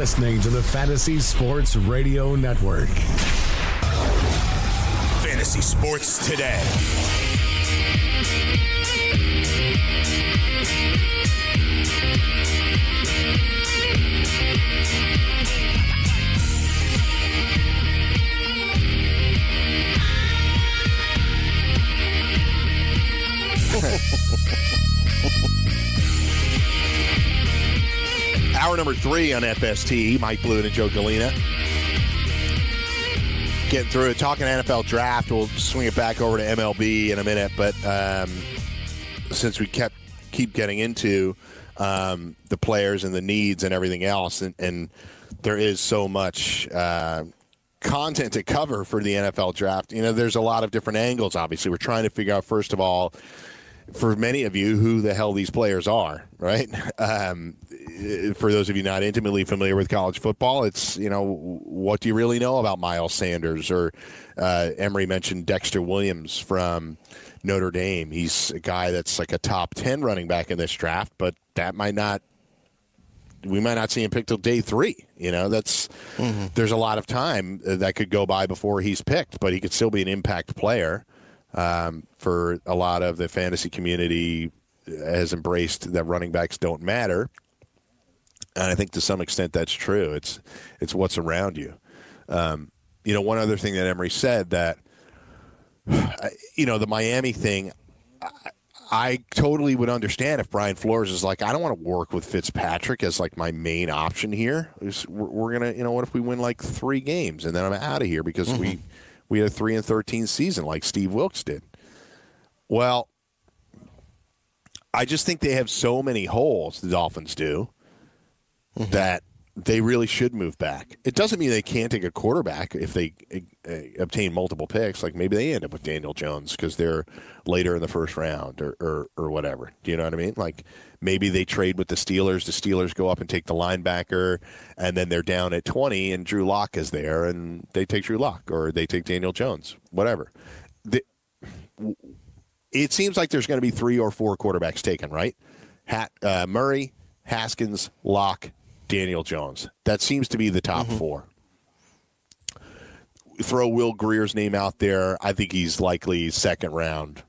You're listening to the Fantasy Sports Radio Network. Fantasy Sports Today. Hour number three on FST. Mike Blue and Joe Gallina. Getting through it. Talking NFL draft. We'll swing it back over to MLB in a minute. But um, since we kept keep getting into um, the players and the needs and everything else, and, and there is so much uh, content to cover for the NFL draft. You know, there's a lot of different angles. Obviously, we're trying to figure out first of all for many of you who the hell these players are, right? Um, for those of you not intimately familiar with college football, it's you know what do you really know about Miles Sanders or uh, Emery mentioned Dexter Williams from Notre Dame. He's a guy that's like a top ten running back in this draft, but that might not. We might not see him picked till day three. You know, that's mm-hmm. there's a lot of time that could go by before he's picked, but he could still be an impact player um, for a lot of the fantasy community has embraced that running backs don't matter and I think to some extent that's true. It's it's what's around you. Um, you know, one other thing that Emery said that you know the Miami thing. I, I totally would understand if Brian Flores is like, I don't want to work with Fitzpatrick as like my main option here. We're, gonna, you know, what if we win like three games and then I'm out of here because mm-hmm. we we had a three and thirteen season like Steve Wilks did. Well, I just think they have so many holes. The Dolphins do mm-hmm. that they really should move back. It doesn't mean they can't take a quarterback if they uh, obtain multiple picks. Like maybe they end up with Daniel Jones because they're later in the first round or, or, or whatever. Do you know what I mean? Like maybe they trade with the Steelers. The Steelers go up and take the linebacker, and then they're down at 20, and Drew Lock is there, and they take Drew Lock or they take Daniel Jones, whatever. The, it seems like there's going to be three or four quarterbacks taken, right? Hat, uh, Murray, Haskins, Lock, Daniel Jones. That seems to be the top mm-hmm. four. Throw Will Grier's name out there. I think he's likely second round.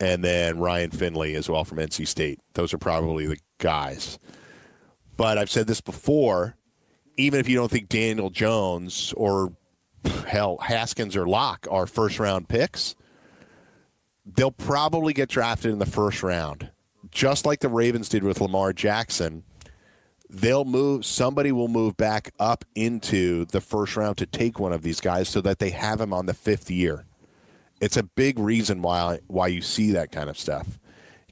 And then Ryan Finley as well from NC State. Those are probably the guys. But I've said this before. Even if you don't think Daniel Jones or hell Haskins or Lock are first round picks, they'll probably get drafted in the first round, just like the Ravens did with Lamar Jackson they'll move somebody will move back up into the first round to take one of these guys so that they have him on the fifth year. It's a big reason why why you see that kind of stuff.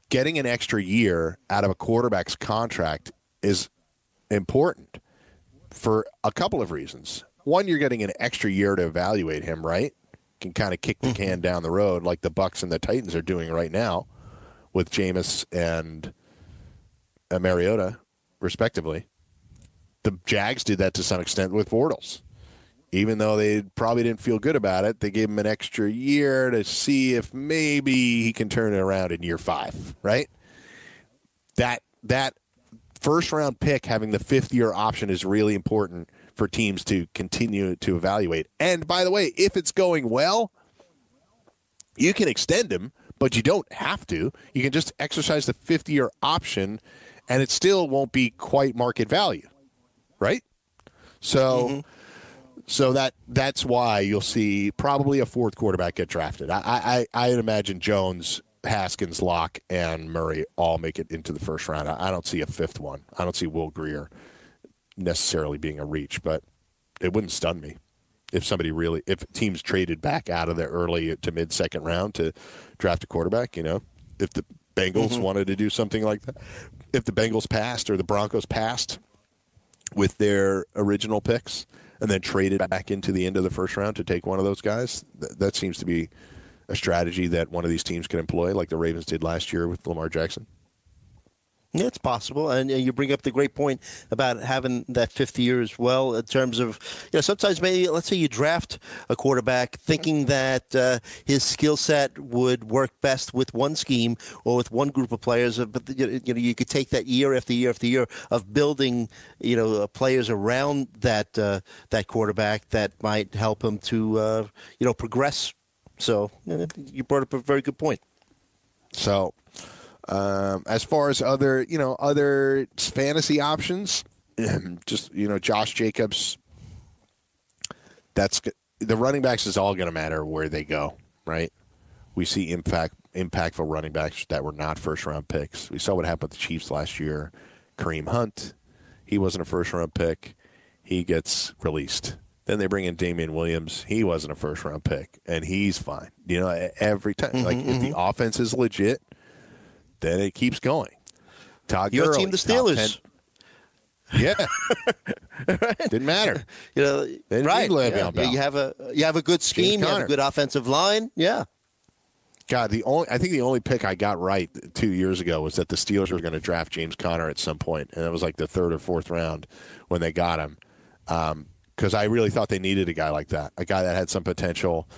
Getting an extra year out of a quarterback's contract is important for a couple of reasons. One you're getting an extra year to evaluate him right? Can kind of kick the can mm-hmm. down the road like the bucks and the titans are doing right now with Jameis and Mariota respectively. The Jags did that to some extent with Bortles. Even though they probably didn't feel good about it, they gave him an extra year to see if maybe he can turn it around in year five, right? That that first round pick having the fifth year option is really important for teams to continue to evaluate. And by the way, if it's going well, you can extend him, but you don't have to. You can just exercise the fifth year option and it still won't be quite market value, right? So, mm-hmm. so that that's why you'll see probably a fourth quarterback get drafted. I I, I imagine Jones, Haskins, Lock, and Murray all make it into the first round. I, I don't see a fifth one. I don't see Will Grier necessarily being a reach, but it wouldn't stun me if somebody really if teams traded back out of the early to mid second round to draft a quarterback. You know, if the Bengals mm-hmm. wanted to do something like that if the Bengals passed or the Broncos passed with their original picks and then traded back into the end of the first round to take one of those guys. Th- that seems to be a strategy that one of these teams can employ, like the Ravens did last year with Lamar Jackson. Yeah, it's possible, and you bring up the great point about having that fifth year as well. In terms of, you know, sometimes maybe let's say you draft a quarterback thinking that uh, his skill set would work best with one scheme or with one group of players, uh, but you know you could take that year after year after year of building, you know, uh, players around that uh, that quarterback that might help him to, uh, you know, progress. So you brought up a very good point. So um, as far as other, you know, other fantasy options, just you know, Josh Jacobs. That's the running backs is all going to matter where they go, right? We see impact impactful running backs that were not first round picks. We saw what happened with the Chiefs last year. Kareem Hunt, he wasn't a first round pick. He gets released. Then they bring in Damien Williams. He wasn't a first round pick, and he's fine. You know, every time, mm-hmm, like mm-hmm. if the offense is legit, then it keeps going. Todd Your Gurley, team, the Steelers. Yeah, didn't matter. You know, Didn't right? Yeah. You have a you have a good scheme. You have a good offensive line. Yeah. God, the only I think the only pick I got right two years ago was that the Steelers were going to draft James Conner at some point, and it was like the third or fourth round when they got him. Because um, I really thought they needed a guy like that, a guy that had some potential,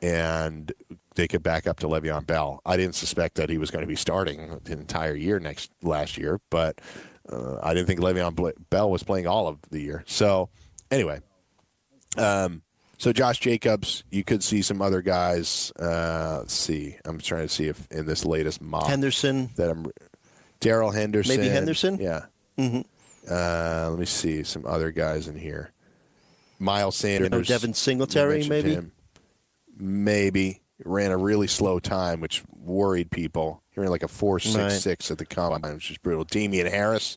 and they could back up to Le'Veon Bell. I didn't suspect that he was going to be starting the entire year next last year, but uh, I didn't think Le'Veon Bell was playing all of the year. So anyway, um, so Josh Jacobs, you could see some other guys. Uh, let's see, I'm trying to see if in this latest mock Henderson that I'm Darrell Henderson, maybe Henderson, yeah. Mm-hmm. Uh, let me see some other guys in here. Miles Sanders, Devin Singletary, maybe. Him. Maybe ran a really slow time, which worried people. He ran like a four six right. six at the combine, which is brutal. Damien Harris,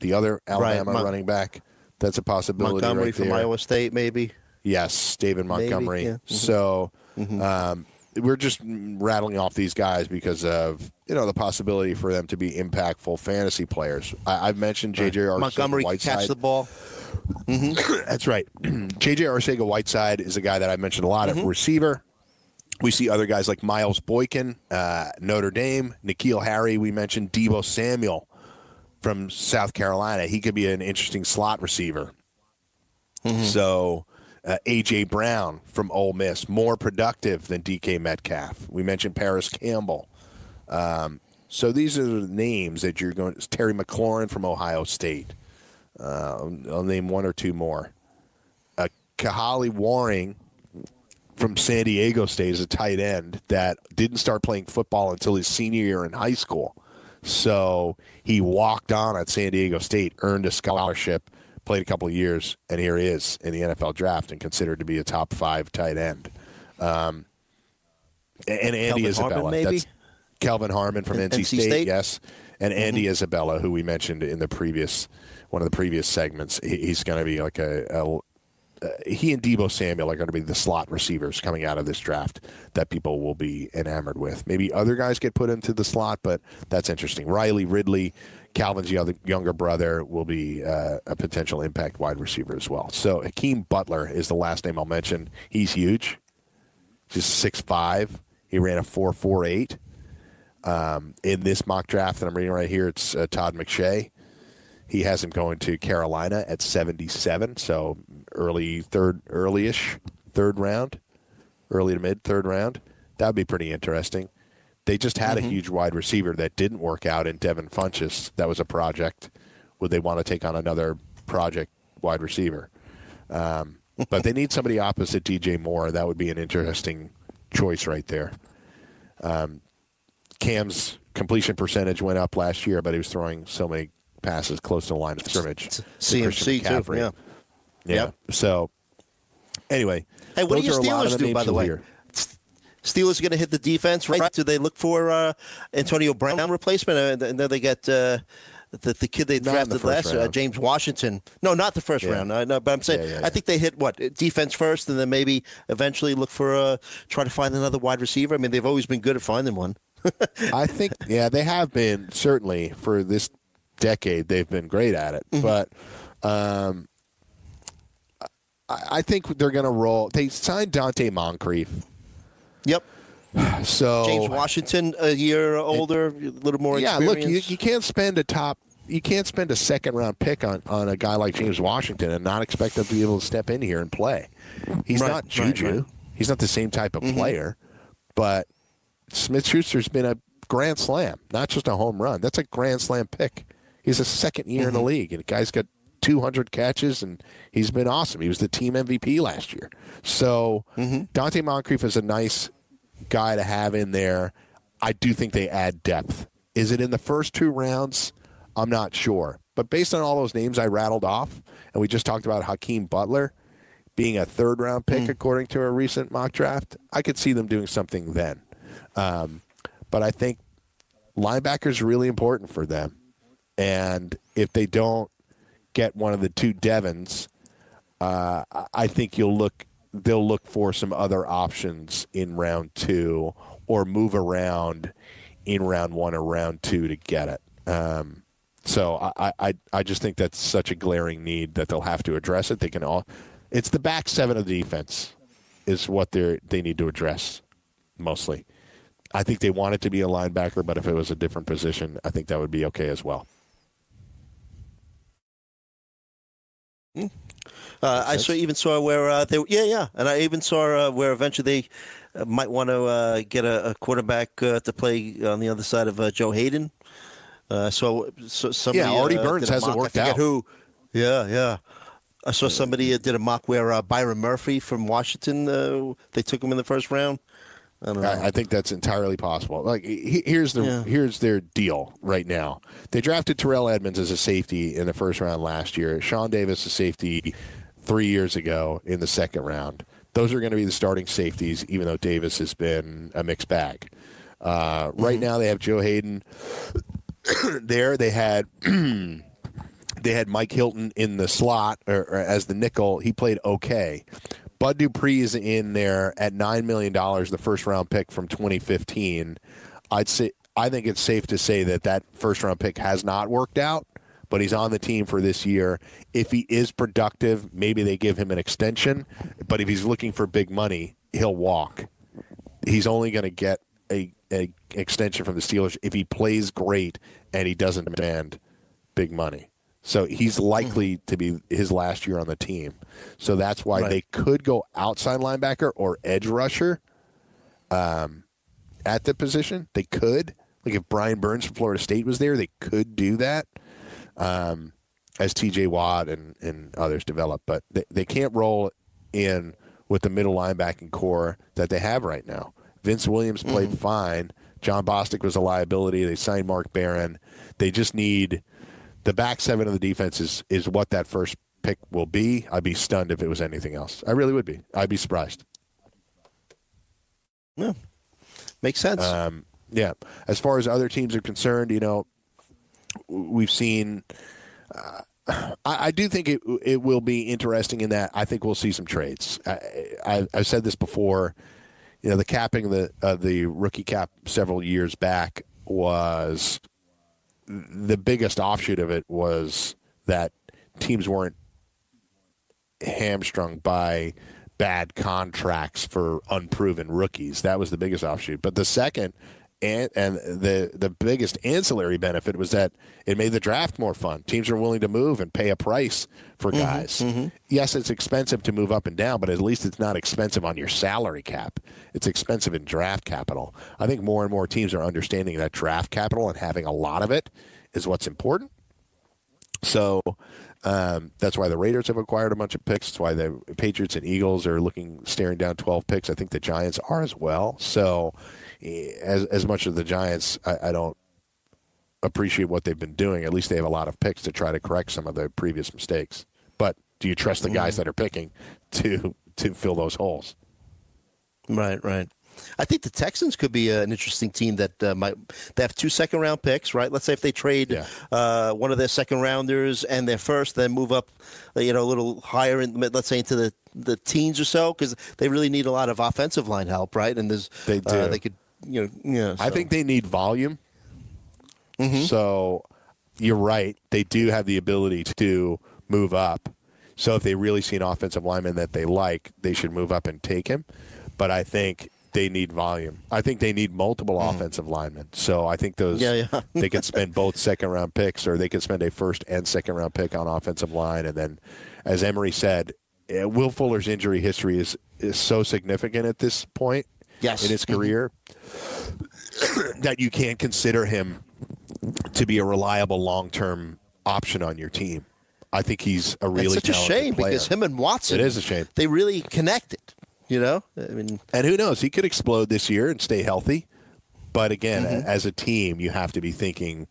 the other Alabama right. running back, that's a possibility. Montgomery right from Iowa State, maybe. Yes, David Montgomery. Yeah. Mm-hmm. So mm-hmm. Um, we're just rattling off these guys because of you know the possibility for them to be impactful fantasy players. I, have mentioned J.J. Arcega Montgomery Whiteside. catch the ball. Mm-hmm. That's right. J.J. Arcega Whiteside is a guy that I mentioned a lot. Mm-hmm. receiver, we see other guys like Miles Boykin, uh, Notre Dame, N'Keal Harry. We mentioned Deebo Samuel from South Carolina. He could be an interesting slot receiver. Mm-hmm. So uh, AJ Brown from Ole Miss, more productive than DK Metcalf. We mentioned Parris Campbell. Um, so these are the names that you're going. Terry McLaurin from Ohio State. Uh, I'll name one or two more. Uh, Kahale Warring from San Diego State as a tight end that didn't start playing football until his senior year in high school. So he walked on at San Diego State, earned a scholarship, played a couple of years, and here he is in the NFL draft and considered to be a top five tight end. Um, and Andy Isabella. Harmon, maybe? That's Kelvin Harmon from NC, NC State, State, yes. And Andy mm-hmm. Isabella, who we mentioned in the previous one of the previous segments, he's going to be like a, a uh, he and Deebo Samuel are going to be the slot receivers coming out of this draft that people will be enamored with. Maybe other guys get put into the slot, but that's interesting. Riley Ridley, Calvin's younger brother, will be uh, a potential impact wide receiver as well. So Hakeem Butler is the last name I'll mention. He's huge, just six five. He ran a four four eight. Um, in this mock draft that I'm reading right here, it's uh, Todd McShay. He has him going to Carolina at 77, so early third, early-ish third round, early to mid third round. That would be pretty interesting. They just had mm-hmm. a huge wide receiver that didn't work out in Devin Funchess. That was a project. Would they want to take on another project wide receiver? Um, but they need somebody opposite DJ Moore. That would be an interesting choice right there. Um, Cam's completion percentage went up last year, but he was throwing so many passes close to the line of scrimmage. CMC too. Yeah. yeah. Yep. So anyway, hey, what do your Steelers do? By the way, hear. Steelers are going to hit the defense, right? Do they look for uh, Antonio Brown replacement, and then they get uh, the, the kid they drafted the last, uh, James Washington? No, not the first yeah. round. Uh, no, but I'm saying yeah, yeah, I think they hit what defense first, and then maybe eventually look for uh, try to find another wide receiver. I mean, they've always been good at finding one. I think, yeah, they have been certainly for this decade they've been great at it. Mm-hmm. But Um, I, I think they're going to roll. They signed Donte Moncrief. Yep. So James Washington, a year older, a little more yeah, look, you, you can't spend a top, you can't spend a second round pick on, on a guy like James Washington and not expect him to be able to step in here and play. He's Right, not Juju. right. Mm-hmm. He's not the same type of player, but Smith Schuster's been a grand slam, not just a home run. That's a grand slam pick. He's a second year in Mm-hmm. the league, and the guy's got 200 catches, and he's been awesome. He was the team MVP last year. So Mm-hmm. Donte Moncrief is a nice guy to have in there. I do think they add depth. Is it in the first two rounds? I'm not sure. But based on all those names I rattled off, and we just talked about Hakeem Butler being a third round pick according to a recent mock draft, I could see them doing something then. Um, but I think linebackers really important for them. And if they don't get one of the two Devons, uh, I- think you'll look. They'll look for some other options in round two, or move around in round one or round two to get it. Um, so I, I, I just think that's such a glaring need that they'll have to address it. They can all. It's the back seven of the defense is what they they need to address mostly. I think they want it to be a linebacker, but if it was a different position, I think that would be okay as well. Uh, I saw even saw where uh, they yeah yeah, and I even saw uh, where eventually they uh, might want to uh, get a, a quarterback uh, to play on the other side of uh, Joe Haden. Uh, so, so somebody, Yeah, Artie Burns hasn't mock, worked I out. Who? Yeah, yeah. I saw somebody uh, did a mock where uh, Byron Murphy from Washington. Uh, they took him in the first round. I don't know. I, I think that's entirely possible. Like he, here's the Yeah. here's their deal right now. They drafted Terrell Edmunds as a safety in the first round last year. Sean Davis a safety three years ago in the second round. Those are going to be the starting safeties, even though Davis has been a mixed bag. Uh, Right now, they have Joe Haden there. They had they had Mike Hilton in the slot or, or as the nickel. He played okay. Bud Dupree is in there at nine million dollars, the first round pick from 2015. I'd say I think it's safe to say that that first round pick has not worked out, but he's on the team for this year. If he is productive, maybe they give him an extension. But if he's looking for big money, he'll walk. He's only going to get a, a extension from the Steelers if he plays great and he doesn't demand big money. So he's likely to be his last year on the team. So that's why Right. they could go outside linebacker or edge rusher um, at the position. They could. Like if Brian Burns from Florida State was there, they could do that um, as TJ Watt and, and others develop. But they, they can't roll in with the middle linebacking core that they have right now. Vince Williams played fine. Jon Bostic was a liability. They signed Mark Barron. They just need the back seven of the defense is, is what that first pick will be. I'd be stunned if it was anything else. I really would be. I'd be surprised. yeah. Makes sense. Um, yeah. As far as other teams are concerned, you know, we've seen. Uh, I, I do think it it will be interesting in that I think we'll see some trades. I, I, I've said this before. You know, the capping of the of the rookie cap several years back was the biggest offshoot of it was that teams weren't hamstrung by bad contracts for unproven rookies. That was the biggest offshoot. But the second and and the the biggest ancillary benefit was that it made the draft more fun. Teams are willing to move and pay a price for guys. Yes, it's expensive to move up and down, but at least it's not expensive on your salary cap. It's expensive in draft capital. I think more and more teams are understanding that draft capital and having a lot of it is what's important. So um, that's why the Raiders have acquired a bunch of picks. That's why the Patriots and Eagles are looking staring down 12 picks. I think the Giants are as well. So as as much as the Giants, I, I don't appreciate what they've been doing. At least they have a lot of picks to try to correct some of the previous mistakes. But do you trust the guys that are picking to to fill those holes? Right, right. I think the Texans could be uh, an interesting team that uh, might. They have two second round picks, right? Let's say if they trade Yeah. uh, one of their second rounders and their first, then move up, uh, you know, a little higher in, let's say into the the teens or so, because they really need a lot of offensive line help, right? And there's They Uh, do. they could, you know, yeah. I think they need volume. So you're right. They do have the ability to move up. So if they really see an offensive lineman that they like, they should move up and take him. But I think they need volume. I think they need multiple mm. offensive linemen. So I think those yeah, yeah. they could spend both second round picks, or they could spend a first and second round pick on offensive line, and then, as Emery said, eh, Will Fuller's injury history is is so significant at this point yes. in his mm-hmm. career that you can't consider him to be a reliable long term option on your team. I think he's a really. It's such a shame player. because him and Watson. It is a shame. They really connected. You know, I mean, and who knows? He could explode this year and stay healthy. But again, mm-hmm. as a team, you have to be thinking,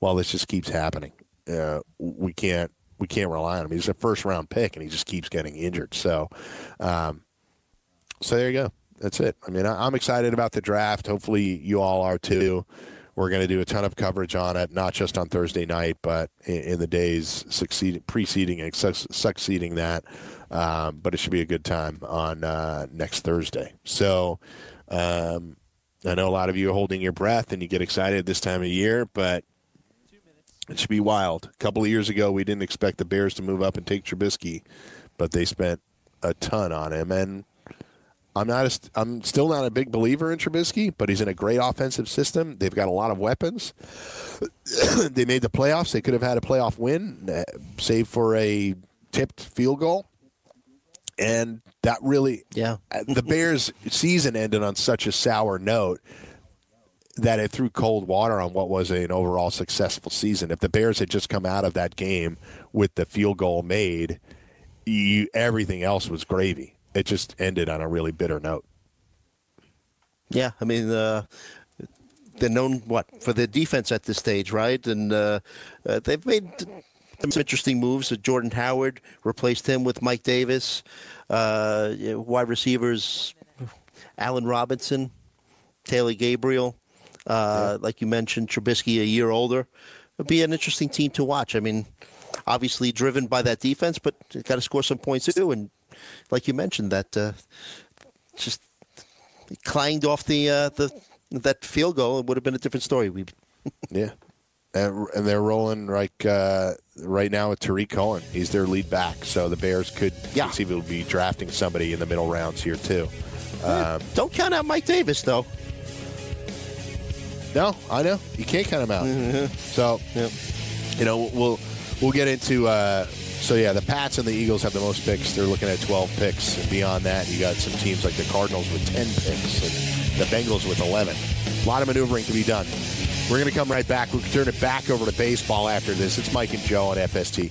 well, this just keeps happening. Uh, we can't we can't rely on him. He's a first round pick, and he just keeps getting injured. So, um, so there you go. That's it. I mean, I, I'm excited about the draft. Hopefully, you all are too. We're going to do a ton of coverage on it, not just on Thursday night, but in, in the days succeeding, preceding and succeeding that. Um, but it should be a good time on uh, next Thursday. So um, I know a lot of you are holding your breath and you get excited this time of year, but it should be wild. A couple of years ago, we didn't expect the Bears to move up and take Trubisky, but they spent a ton on him. And I'm not. A, I'm still not a big believer in Trubisky, but he's in a great offensive system. They've got a lot of weapons. they made the playoffs. They could have had a playoff win, uh, save for a tipped field goal. And that really, yeah, uh, the Bears' season ended on such a sour note that it threw cold water on what was an overall successful season. If the Bears had just come out of that game with the field goal made, you, everything else was gravy it just ended on a really bitter note. Yeah, I mean, uh, they're known what for their defense at this stage, right? And uh, uh, they've made some interesting moves. Jordan Howard replaced him with Mike Davis. Uh, wide receivers, Allen Robinson, Taylor Gabriel. Uh, yeah. Like you mentioned, Trubisky a year older. It'd be an interesting team to watch. I mean, obviously driven by that defense, but got to score some points too. And like you mentioned, that uh, just clanged off the uh, the that field goal, it would have been a different story. We yeah. And, and, they're rolling like uh, right now with Tarik Cohen. He's their lead back, so the Bears could yeah. conceivably be drafting somebody in the middle rounds here too. Um, Don't count out Mike Davis, though. No, I know you can't count him out. Mm-hmm. So, yeah. you know, we'll we'll get into uh, so yeah, the Pats and the Eagles have the most picks. They're looking at 12 picks. And beyond that, you got some teams like the Cardinals with 10 picks and the Bengals with 11. A lot of maneuvering to be done. We're going to come right back. We'll turn it back over to baseball after this. It's Mike and Joe on FST.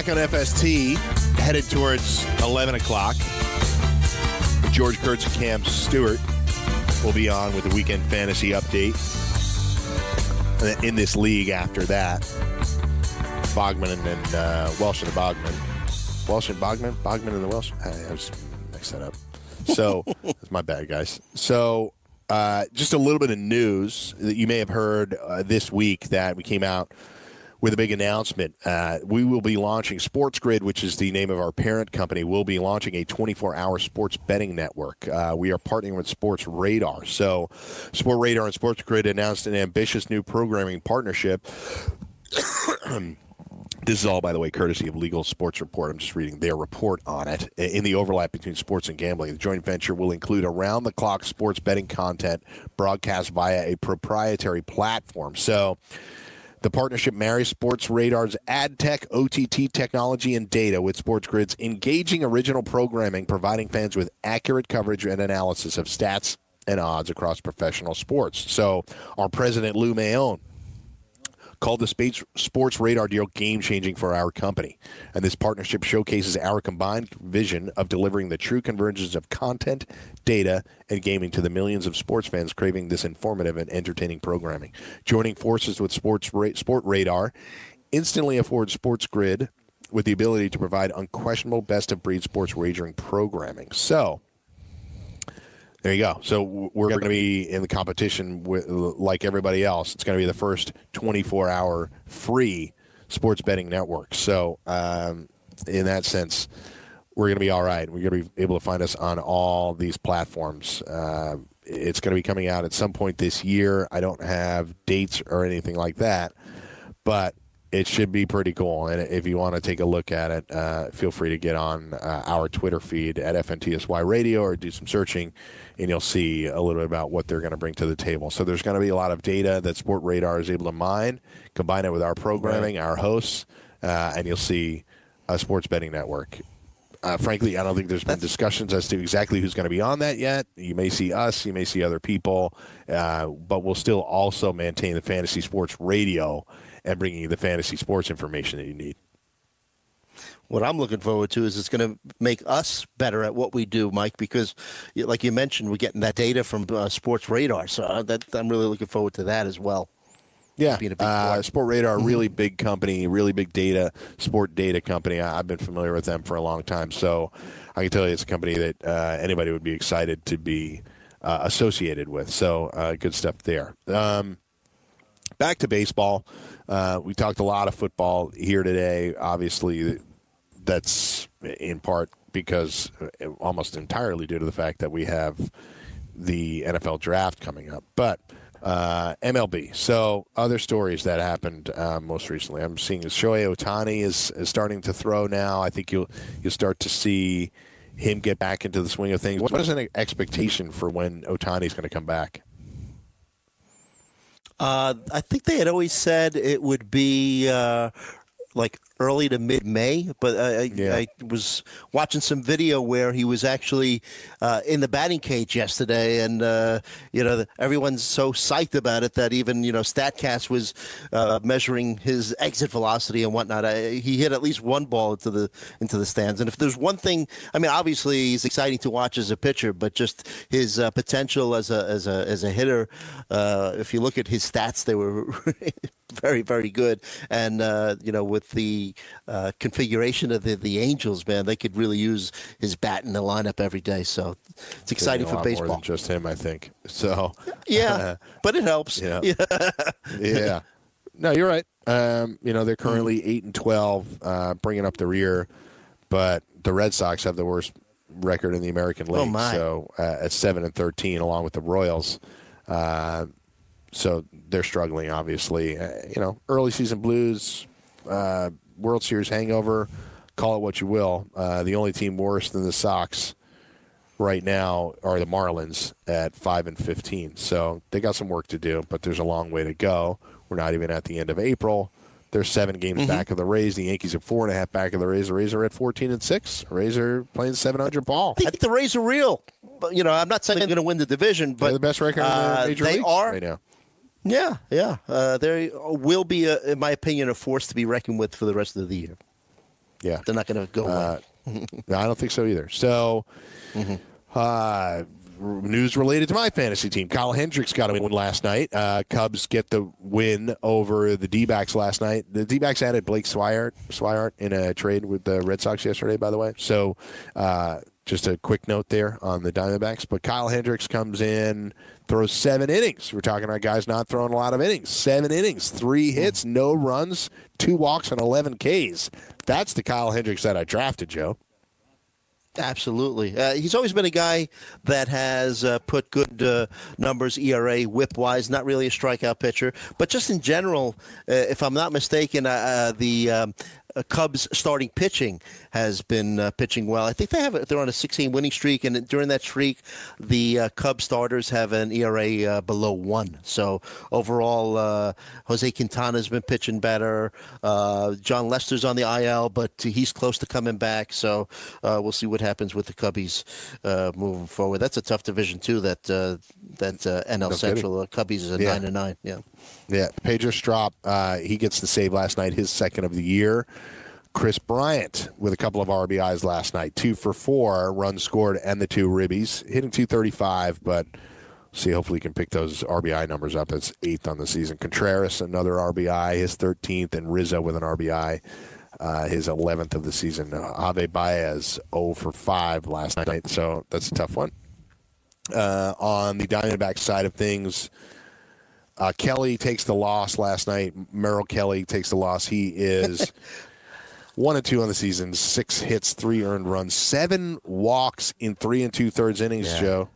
Back on FST, headed towards 11 o'clock. George Kurtz and Cam Stewart will be on with the weekend fantasy update in this league after that. Bogman and, and uh, Welsh and the Bogman. Welsh and Bogman? Bogman and the Welsh? I, I was mixed that up. So, that's my bad, guys. So, uh, just a little bit of news that you may have heard uh, this week that we came out with a big announcement. Uh, we will be launching Sports Grid, which is the name of our parent company. We'll be launching a 24 hour sports betting network. Uh, we are partnering with Sports Radar. So, Sport Radar and Sports Grid announced an ambitious new programming partnership. This is all, by the way, courtesy of Legal Sports Report. I'm just reading their report on it. In the overlap between sports and gambling, the joint venture will include around the clock sports betting content broadcast via a proprietary platform. So, the partnership marries Sports Radar's ad tech, OTT technology, and data with Sports Grid's engaging original programming, providing fans with accurate coverage and analysis of stats and odds across professional sports. So, our president, Lou Maione, called the Space Sports Radar deal game changing for our company. And this partnership showcases our combined vision of delivering the true convergence of content, data, and gaming to the millions of sports fans craving this informative and entertaining programming. Joining forces with Sports Ra- Sport Radar instantly affords Sports Grid with the ability to provide unquestionable best of breed sports wagering programming. So, there you go. So we're going to be in the competition with like everybody else. It's going to be the first 24-hour free sports betting network. So um, in that sense, we're going to be all right. We're going to be able to find us on all these platforms. Uh, it's going to be coming out at some point this year. I don't have dates or anything like that, but it should be pretty cool. And if you want to take a look at it, uh, feel free to get on uh, our Twitter feed at FNTSY Radio or do some searching, and you'll see a little bit about what they're going to bring to the table. So there's going to be a lot of data that Sport Radar is able to mine, combine it with our programming, right. our hosts, uh, and you'll see a sports betting network. Uh, frankly, I don't think there's been discussions as to exactly who's going to be on that yet. You may see us, you may see other people, uh, but we'll still also maintain the fantasy sports radio and bringing you the fantasy sports information that you need. What I'm looking forward to is it's going to make us better at what we do, Mike, because, like you mentioned, we're getting that data from uh, Sports Radar. So uh, that, I'm really looking forward to that as well. Yeah, uh, Sport Radar, mm-hmm. really big company, really big data, sport data company. I, have been familiar with them for a long time, so I can tell you it's a company that uh, anybody would be excited to be uh, associated with. So uh, good stuff there. Um, back to baseball. Uh, we talked a lot of football here today. Obviously, that's in part because uh, almost entirely due to the fact that we have the NFL draft coming up. But uh, MLB. So other stories that happened uh, most recently. I'm seeing Shohei Ohtani is, is starting to throw now. I think you'll you'll start to see him get back into the swing of things. What is an expectation for when Ohtani is going to come back? Uh, I think they had always said it would be uh, like early to mid May, but I, yeah. I, was watching some video where he was actually uh, in the batting cage yesterday, and uh, you know everyone's so psyched about it that even you know Statcast was uh, measuring his exit velocity and whatnot. I, he hit at least one ball into the into the stands, and if there's one thing, I mean, obviously he's exciting to watch as a pitcher, but just his uh, potential as a as a as a hitter. Uh, if you look at his stats, they were very very good, and uh, you know with the uh, configuration of the, the Angels, man, they could really use his bat in the lineup every day. So it's exciting for baseball. More than just him, I think. So yeah, but it helps. Yeah, yeah. yeah. No, you're right. Um, you know they're currently eight and twelve, uh, bringing up the rear, but the Red Sox have the worst record in the American oh, League. Oh so uh, at seven and thirteen, along with the Royals. Uh, so they're struggling, obviously. Uh, you know, early season blues, uh, World Series hangover, call it what you will. Uh, the only team worse than the Sox right now are the Marlins at five and fifteen. So they got some work to do, but there's a long way to go. We're not even at the end of April. They're seven games mm-hmm. back of the Rays. The Yankees are four and a half back of the Rays. The Rays are at fourteen and six. Rays are playing seven hundred ball. I think the Rays are real. But, you know, I'm not saying they're going to win the division, but they're the best record uh, in the major they leagues are, right now. Yeah, yeah. Uh, there will be, a, in my opinion, a force to be reckoned with for the rest of the year. Yeah, they're not going to go. Uh, no, I don't think so either. So, mm-hmm. uh, news related to my fantasy team: Kyle Hendricks got a win last night. Uh, Cubs get the win over the D-backs last night. The D-backs added Blake Swihart, Swihart in a trade with the Red Sox yesterday, by the way. So. Uh, just a quick note there on the Diamondbacks. But Kyle Hendricks comes in, throws seven innings. We're talking about guys not throwing a lot of innings. Seven innings, three hits, no runs, two walks, and 11 Ks. That's the Kyle Hendricks that I drafted, Joe. Absolutely. Uh, he's always been a guy that has uh, put good uh, numbers, ERA, whip wise, not really a strikeout pitcher. But just in general, uh, if I'm not mistaken, uh, uh, the um, uh, Cubs starting pitching has been uh, pitching well. I think they have they're on a 16 winning streak, and during that streak, the uh, Cubs starters have an ERA uh, below one. So overall, uh, Jose Quintana has been pitching better. Uh, Jon Lester's on the IL, but he's close to coming back. So we'll see what happens with the Cubbies moving forward. That's a tough division too. That that NL no Central Cubbies is a yeah. nine and nine. Yeah. Yeah, Pedro Strop, uh, he gets the save last night, his second of the year. Kris Bryant with a couple of RBIs last night, two for four, runs scored, and the two ribbies, hitting 235, but see, hopefully, he can pick those RBI numbers up. That's eighth on the season. Contreras, another RBI, his 13th, and Rizzo with an RBI, uh, his 11th of the season. Uh, Ave Baez, 0 for 5 last night, so that's a tough one. Uh, on the Diamondback side of things, uh, Kelly takes the loss last night. Merrill Kelly takes the loss. He is one and two on the season, six hits, three earned runs, seven walks in three and two thirds innings. Yeah. Joe.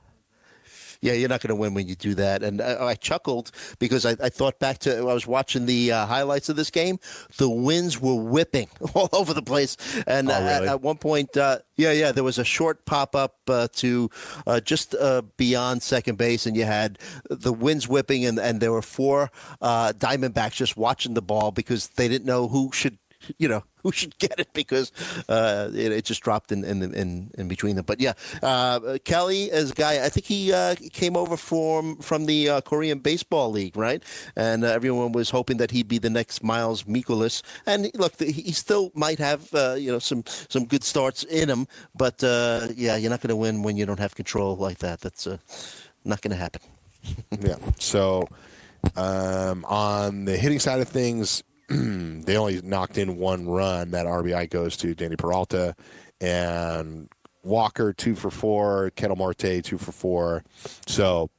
Yeah, you're not going to win when you do that. And I, I chuckled because I, I, thought back to I was watching the uh, highlights of this game. The winds were whipping all over the place, and Oh, uh, really? at, at one point, uh, yeah, yeah, there was a short pop up uh, to uh, just uh, beyond second base, and you had the winds whipping, and, and there were four uh, Diamondbacks just watching the ball because they didn't know who should you know who should get it because uh, it, it just dropped in in, in in between them. But yeah, uh, Kelly is a guy. I think he uh, came over from from the uh, Korean Baseball League, right? And uh, everyone was hoping that he'd be the next Miles Mikolas. And look, he still might have uh, you know some some good starts in him. But uh, yeah, you're not going to win when you don't have control like that. That's not going to happen. Yeah. So um, on the hitting side of things, they only knocked in one run. That RBI goes to Danny Peralta and Walker two for four, Ketel Marte two for four. So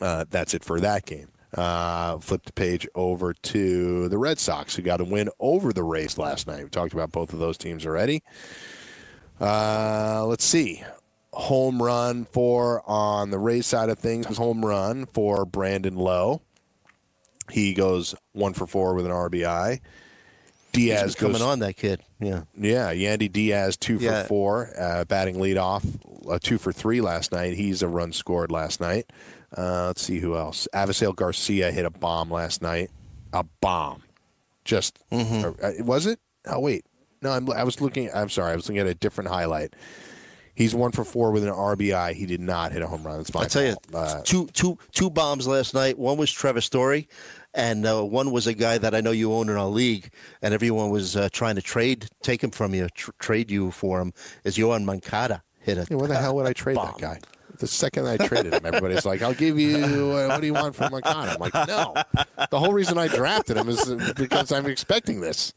uh, that's it for that game. Uh, flip the page over to the Red Sox, who got a win over the Rays last night. We talked about both of those teams already. Uh, let's see. Home run for on the Rays side of things was home run for Brandon Lowe. He goes one for four with an RBI. Diaz He's coming goes on that kid. Yeah. yeah, Yandy Diaz two for four, uh, batting leadoff, uh, two for three last night. He's a run scored last night. Uh, let's see who else. Avisail Garcia hit a bomb last night. A bomb, just Mm-hmm. or, uh, was it? Oh wait, no, I'm, I was looking. I'm sorry, I was looking at a different highlight. He's one for four with an RBI. He did not hit a home run. That's my I tell you, fault. Uh, two two two bombs last night. One was Trevor Story, and uh, one was a guy that I know you own in our league, and everyone was uh, trying to trade, take him from you, tr- trade you for him. Is Yoan Moncada hit a Yeah, where the hell would I trade bomb. that guy? The second I traded him, everybody's like, "I'll give you uh, what do you want from Moncada?" I'm like, "No." The whole reason I drafted him is because I'm expecting this.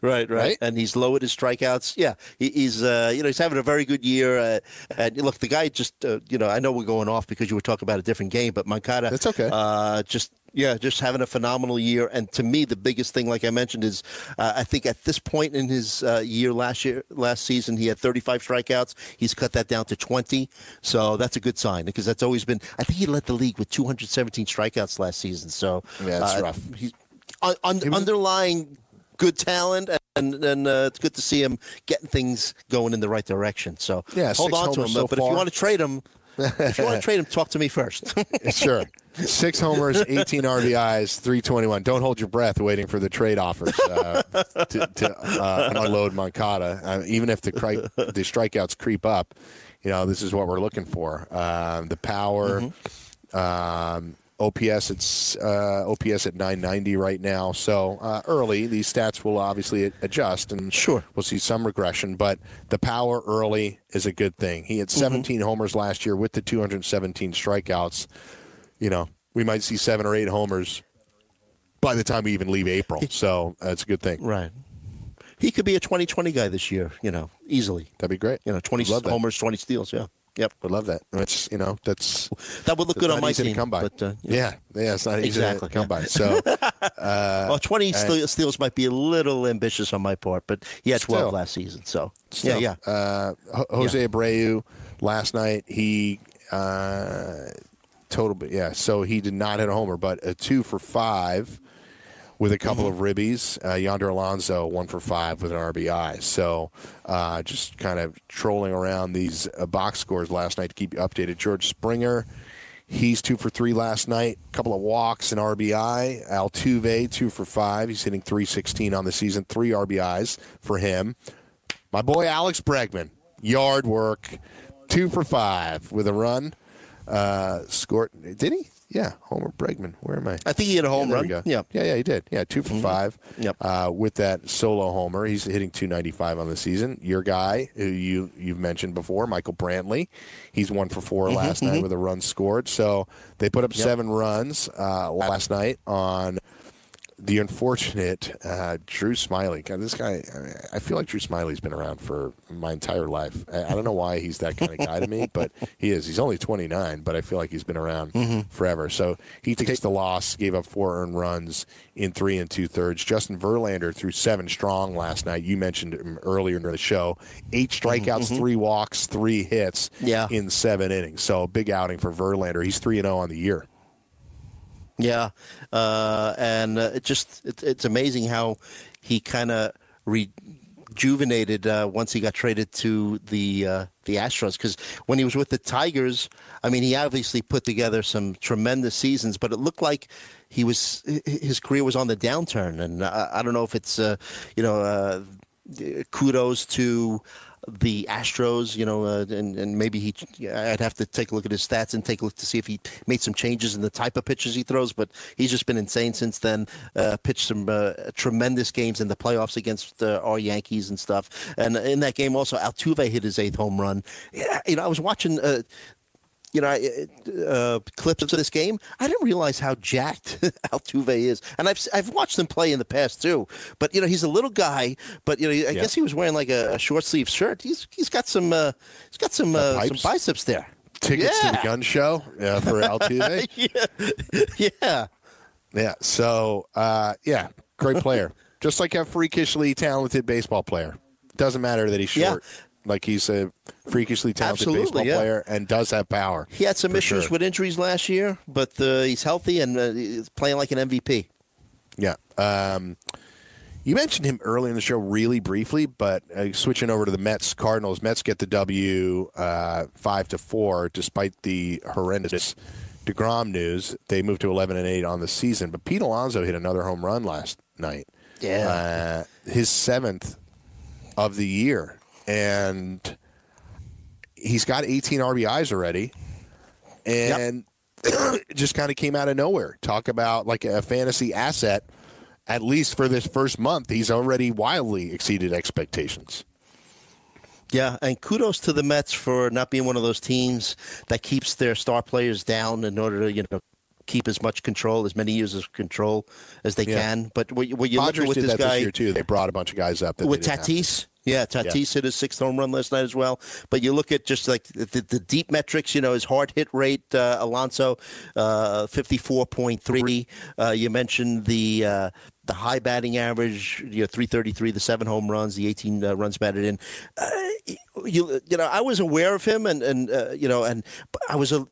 Right, right, Right? And he's lowered his strikeouts. Yeah, he, he's uh, you know he's having a very good year. Uh, and look, the guy just uh, you know I know we're going off because you were talking about a different game, but Moncada, That's okay. Uh, just yeah, just having a phenomenal year. And to me, the biggest thing, like I mentioned, is uh, I think at this point in his uh, year last year, last season, he had 35 strikeouts. He's cut that down to 20, so that's a good sign because that's always been. I think he led the league with 217 strikeouts last season. So Yeah, that's uh, rough. He's un- un- underlying good talent, and and uh, it's good to see him getting things going in the right direction. So Yeah, hold on to him. so but if you want to trade him, if you want to trade him, talk to me first. Sure. Six homers, 18 RBIs, 321. Don't hold your breath waiting for the trade offers uh, to, to uh, unload Moncada. Uh, even if the, cri- the strikeouts creep up, you know, this is what we're looking for. Um, the power, um, OPS, it's uh, OPS at 990 right now. So uh, early, these stats will obviously adjust, and Sure. we'll see some regression. But the power early is a good thing. He had 17 homers last year with the 217 strikeouts you know, we might see seven or eight homers by the time we even leave April. So that's a good thing. right. He could be a 2020 guy this year. You know, easily. That'd be great. You know, 20 homers, 20 steals. Yeah. Yep. Would love that. That's you know that's That would look good on my team. come by. But, uh, yeah, yeah, it's not easy Exactly, to come yeah. by. So well, 20 ste- steals might be a little ambitious on my part, but he had 12 Still. last season. So, Still, yeah, yeah. Uh, Jose Abreu last night he uh, total, yeah. So he did not hit a homer, but a two for five with a couple Mm-hmm. of ribbies. Uh, Yonder Alonso one for five with an RBI. So uh, just kind of trolling around these uh, box scores last night to keep you updated. George Springer. He's two for three last night. A couple of walks and RBI. Altuve two for five. He's hitting 316 on the season. Three RBIs for him. My boy Alex Bregman, yard work, two for five with a run. Uh, scored. Did he? Yeah, Homer Bregman. Where am I? I think he hit a home yeah, run. Yeah, Yeah. yeah, yeah, he did. Yeah, two for mm-hmm. five. Yep. Uh, with that solo homer, he's hitting 295 on the season. Your guy, who you you've mentioned before, Michael Brantley, he's one for 4 mm-hmm, last mm-hmm. night with a run scored. So they put up yep. seven runs uh, last night on the unfortunate uh, Drew Smyly. God, this guy, I feel like Drew Smyly's been around for my entire life. I don't know why he's that kind of guy to me, but he is. He's only 29, but I feel like he's been around mm-hmm. forever. So he takes the loss, gave up four earned runs in three and two thirds. Justin Verlander threw seven strong last night. You mentioned him earlier in the show. Eight mm-hmm, strikeouts, mm-hmm. three walks, three hits yeah. in seven innings. So big outing for Verlander. He's 3 and 0 on the year. Yeah, uh, and uh, it just it, it's amazing how he kind of rejuvenated uh, once he got traded to the uh, the Astros. Because when he was with the Tigers, I mean, he obviously put together some tremendous seasons, but it looked like he was his career was on the downturn. And I, I don't know if it's uh, you know uh, kudos to the Astros, you know, uh, and, and maybe he, I'd have to take a look at his stats and take a look to see if he made some changes in the type of pitches he throws. But he's just been insane since then. Uh, pitched some uh, tremendous games in the playoffs against uh, our Yankees and stuff. And in that game, also Altuve hit his eighth home run. Yeah, you know, I was watching uh, you know, uh, clips of this game, I didn't realize how jacked Altuve is, and I've I've watched him play in the past too. But you know, he's a little guy, but you know, I yeah. guess he was wearing like a, a short sleeve shirt. He's he's got some uh, he's got some uh, some biceps there. Tickets yeah. to the gun show uh, for Altuve. yeah, yeah, yeah. So uh, yeah, great player, just like a freakishly talented baseball player. Doesn't matter that he's short. Yeah. Like he's a freakishly talented Absolutely, baseball yeah. player and does have power. He had some issues sure. with injuries last year, but uh, he's healthy and uh, he's playing like an MVP. Yeah. Um, you mentioned him early in the show, really briefly, but uh, switching over to the Mets, Cardinals. Mets get the W uh, five to four, despite the horrendous Degrom news. They moved to eleven and eight on the season, but Pete Alonso hit another home run last night. Yeah, uh, his seventh of the year and he's got 18 RBIs already, and yep. just kind of came out of nowhere. Talk about like a fantasy asset. At least for this first month, he's already wildly exceeded expectations. Yeah, and kudos to the Mets for not being one of those teams that keeps their star players down in order to you know keep as much control, as many years of control as they yeah. can. But what, what you look at with this guy this year too, they brought a bunch of guys up with Tatis. Yeah, Tatis yeah. hit his sixth home run last night as well. But you look at just like the, the deep metrics, you know, his hard hit rate, uh, Alonso, uh, 54.3. Uh, you mentioned the uh, the high batting average, you know, 333, the seven home runs, the 18 uh, runs batted in. Uh, you, you know, I was aware of him and, and you know, and I was a,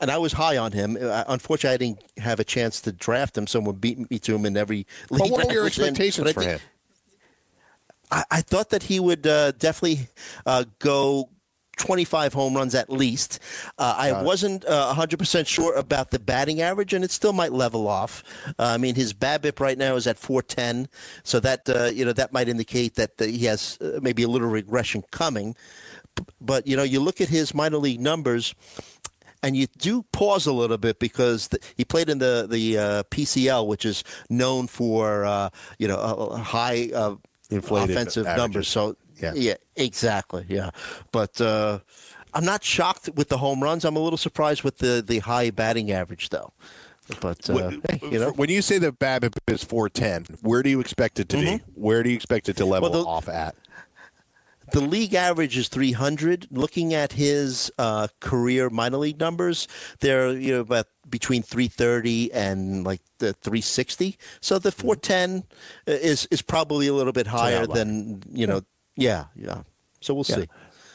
and I was high on him. Unfortunately, I didn't have a chance to draft him. Someone beat me to him in every league. what were your expectations for him? I, I thought that he would uh, definitely uh, go 25 home runs at least. Uh, I wasn't uh, 100% sure about the batting average, and it still might level off. Uh, I mean, his BABIP right now is at 410, so that uh, you know that might indicate that he has uh, maybe a little regression coming. But you know, you look at his minor league numbers. And you do pause a little bit because the, he played in the the uh, PCL, which is known for you know a high inflated offensive averages. numbers. So yeah, yeah, exactly. Yeah, but uh, I'm not shocked with the home runs. I'm a little surprised with the the high batting average, though. But uh, when, you know, when you say the BABIP is 410, where do you expect it to mm-hmm. be? Where do you expect it to level well, the, off at? The league average is 300. Looking at his uh, career minor league numbers, they're you know about between 330 and like the 360. So the mm-hmm. 410 is is probably a little bit higher than you know. Yeah, yeah. So we'll yeah. see.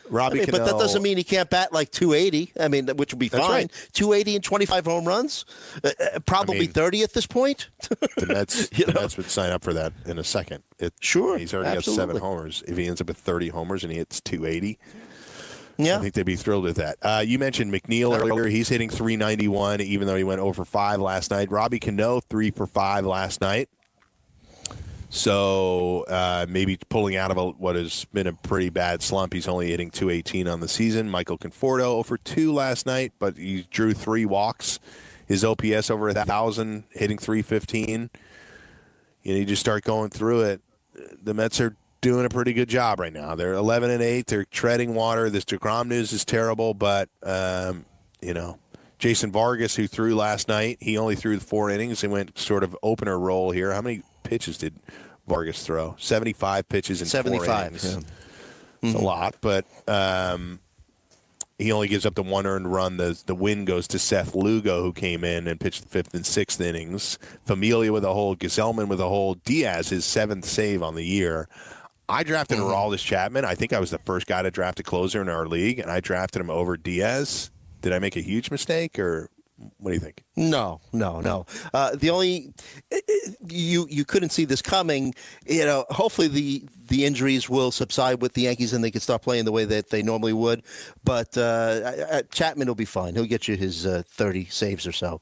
Robbie, I mean, but that doesn't mean he can't bat like 280. I mean, which would be fine. Right. 280 and 25 home runs, uh, uh probably I mean, 30 at this point. the Mets, the know? Mets would sign up for that in a second. It, sure, he's already absolutely. got seven homers. If he ends up with 30 homers and he hits 280, yeah. I think they'd be thrilled with that. Uh, you mentioned McNeil earlier. He's hitting 391, even though he went over five last night. Robbie Cano, three for five last night. So uh, maybe pulling out of a, what has been a pretty bad slump. He's only hitting 218 on the season. Michael Conforto over two last night, but he drew three walks his OPS over a thousand, hitting 315. You know, you just start going through it. The Mets are doing a pretty good job right now. They're 11 and 8. They're treading water. This Degrom news is terrible, but um, you know, Jason Vargas, who threw last night, he only threw four innings. He went sort of opener role here. How many pitches did Vargas throw? 75 pitches in 75, four innings. yeah. It's a lot, but um, he only gives up the one earned run. The the win goes to Seth Lugo, who came in and pitched the fifth and sixth innings. Familia with a hole, Gesellman with a hole, Diaz his seventh save on the year. I drafted Mm-hmm. Aroldis Chapman. I think I was the first guy to draft a closer in our league, and I drafted him over Diaz. Did I make a huge mistake, or what do you think? No, no, no. Uh, the only you you couldn't see this coming. You know, hopefully the the injuries will subside with the Yankees and they can start playing the way that they normally would. But uh, Chapman will be fine. He'll get you his uh, thirty saves or so.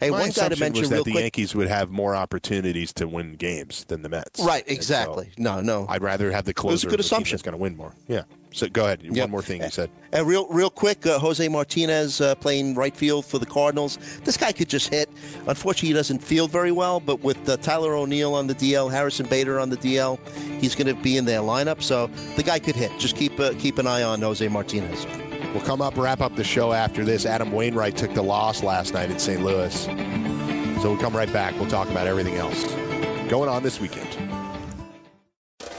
Hey, My one guy to mention was that the quick. Yankees would have more opportunities to win games than the Mets. Right, And so exactly. no, no. I'd rather have the closer. It was a good of the team assumption. That's going to win more. Yeah. So go ahead. Yep. One more thing you said. Uh, real, real quick, uh, Jose Martinez uh, playing right field for the Cardinals. This guy could just hit. Unfortunately, he doesn't field very well, but with uh, Tyler O'Neill on the DL, Harrison Bader on the DL, he's going to be in their lineup. So the guy could hit. Just keep uh, keep an eye on Jose Martinez. We'll come up, wrap up the show after this. Adam Wainwright took the loss last night in St. Louis. So we'll come right back. We'll talk about everything else going on this weekend.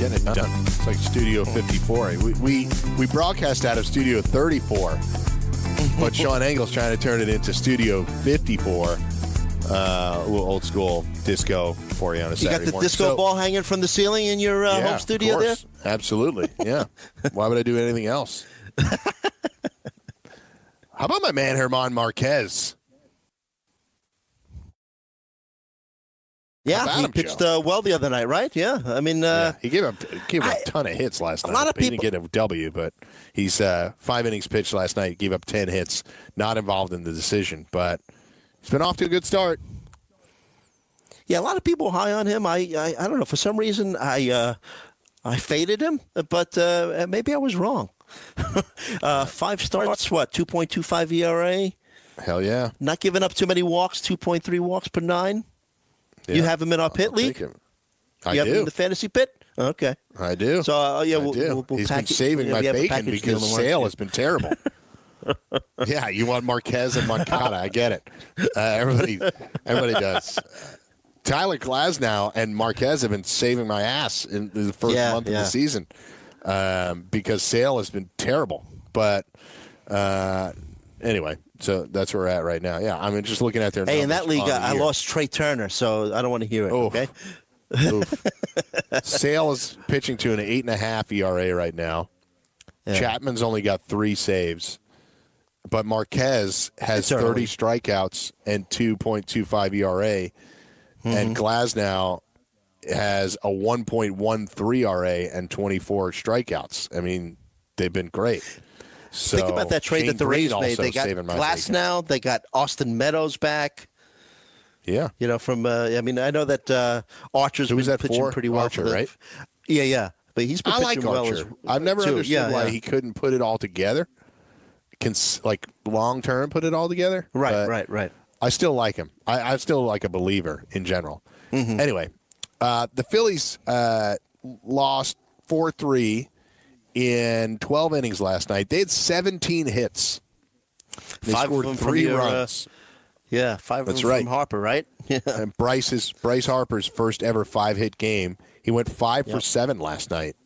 Getting it done. It's like Studio 54. We, we, we broadcast out of Studio 34, but Sean Engel's trying to turn it into Studio 54. Uh, a little old school disco for you on a Saturday You got the morning. disco So- ball hanging from the ceiling in your uh, Yeah, home studio there? Absolutely. Yeah. Why would I do anything else? How about my man Herman Marquez? Yeah, he pitched uh, well the other night, right? Yeah, I mean, uh, yeah, he gave up gave up I- a ton of hits last a night. lot of he didn't get a W, but he's uh, five innings pitched last night. Gave up ten hits, not involved in the decision, but he's been off to a good start. yeah, a lot of people high on him. I, I, I don't know. For some reason, I, uh, I faded him, but uh, maybe I was wrong. uh, five starts, what two point two five ERA? Hell yeah! Not giving up too many walks, two point three walks per nine. You have him in our pit I'll league. I you have him do. in the fantasy pit. Okay. I do. So uh, yeah, we'll, do. we'll, we'll He's pack been saving yeah, my bacon because the Sale has been terrible. yeah, you want Marquez and Moncada. I get it. Uh, everybody, everybody does. Tyler Glasnow and Marquez have been saving my ass in the first Yeah, month of the season um, because Sale has been terrible. But uh, anyway, so that's where we're at right now. Yeah, I mean, just looking at their Hey, in that league, I year. lost Trea Turner, so I don't want to hear it. Oof. Okay. Oof. Sale is pitching to an eight and a half ERA right now. Yeah. Chapman's only got three saves, but Marquez has It's early. 30 strikeouts and 2.25 ERA, Mm-hmm. and Glasnow has a 1.13 ERA and 24 strikeouts. I mean, they've been great. So Think about that trade Shane that the Green Rays made. They got Glass now. They got Austin Meadows back. Yeah, You know, from uh, I mean, I know that uh, Archer's Who been that pitching for? pretty well. Archer, the, right? Yeah, yeah. But he's been I like well Archer. as I've never too. understood Yeah, why yeah. he couldn't put it all together. Cons- like long term, put it all together. Right, But right, right. I still like him. I, I'm still like a believer in general. Mm-hmm. Anyway, uh, the Phillies uh, lost four three in 12 innings last night. They had 17 hits. They Five scored three your, uh, runs. Yeah, five That's right. from Harper, right? Yeah. and Bryce's Bryce Harper's first ever five hit game. He went five for seven last night.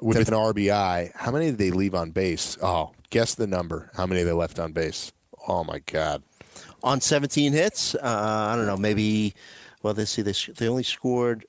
with an RBI. How many did they leave on base? Oh, guess the number. How many they left on base? Oh my God! On 17 hits, uh, I don't know, maybe. Well, they see they they only scored.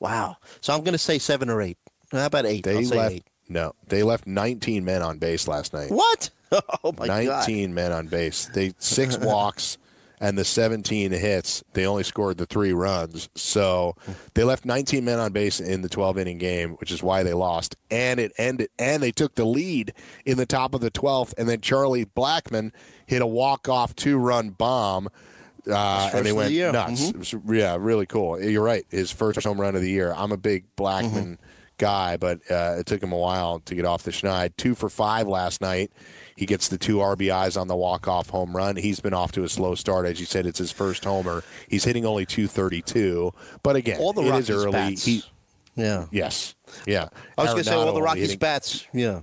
Wow. So I'm going to say seven or eight. How about eight? They left eight. No. They left 19 men on base last night. What? Oh my 19 god. men on base. They six walks and the 17 hits. They only scored the three runs. So they left 19 men on base in the 12 inning game, which is why they lost. And it ended. And they took the lead in the top of the 12th. And then Charlie Blackmon hit a walk off two run bomb. Uh, and they the went year. nuts. Mhm. It was, yeah, really cool. You're right. His first home run of the year. I'm a big Blackmon guy, but uh, it took him a while to get off the schneid. Two for five last night. He gets the two RBIs on the walk-off home run. He's been off to a slow start, as you said. It's his first homer. He's hitting only 232, but again, All the it is Rockies early. bats. He, yeah. yes, yeah. I was going to say all the Rockies hitting- bats. Yeah.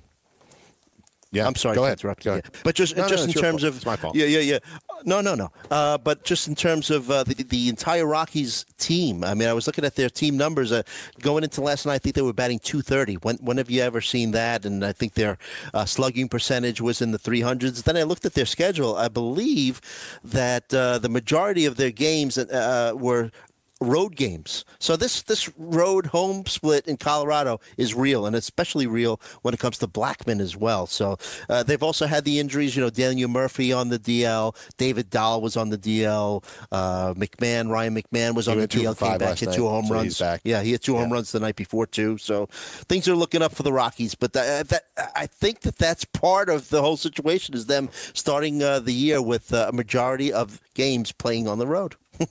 Yeah, I'm sorry Go ahead. interrupt Go you. ahead. Yeah. But just No, no, just it's in terms fault. of It's my fault. Yeah, yeah, yeah. No, no, no. Uh, but just in terms of uh, the the entire Rockies team. I mean, I was looking at their team numbers uh, going into last night. I think they were batting 230. When when have you ever seen that? And I think their uh, slugging percentage was in the 300s. Then I looked at their schedule. I believe that uh, the majority of their games uh, were road games. So this this road home split in Colorado is real, and especially real when it comes to Blackmon as well. So uh, they've also had the injuries. You know, Daniel Murphy on the DL, David Dahl was on the DL, uh, McMahon, Ryan McMahon was He on the DL, came back, hit night, two home so runs. back. Yeah, he hit two home Yeah. runs the night before too. So things are looking up for the Rockies. But that, that I think that that's part of the whole situation is them starting uh, the year with uh, a majority of games playing on the road.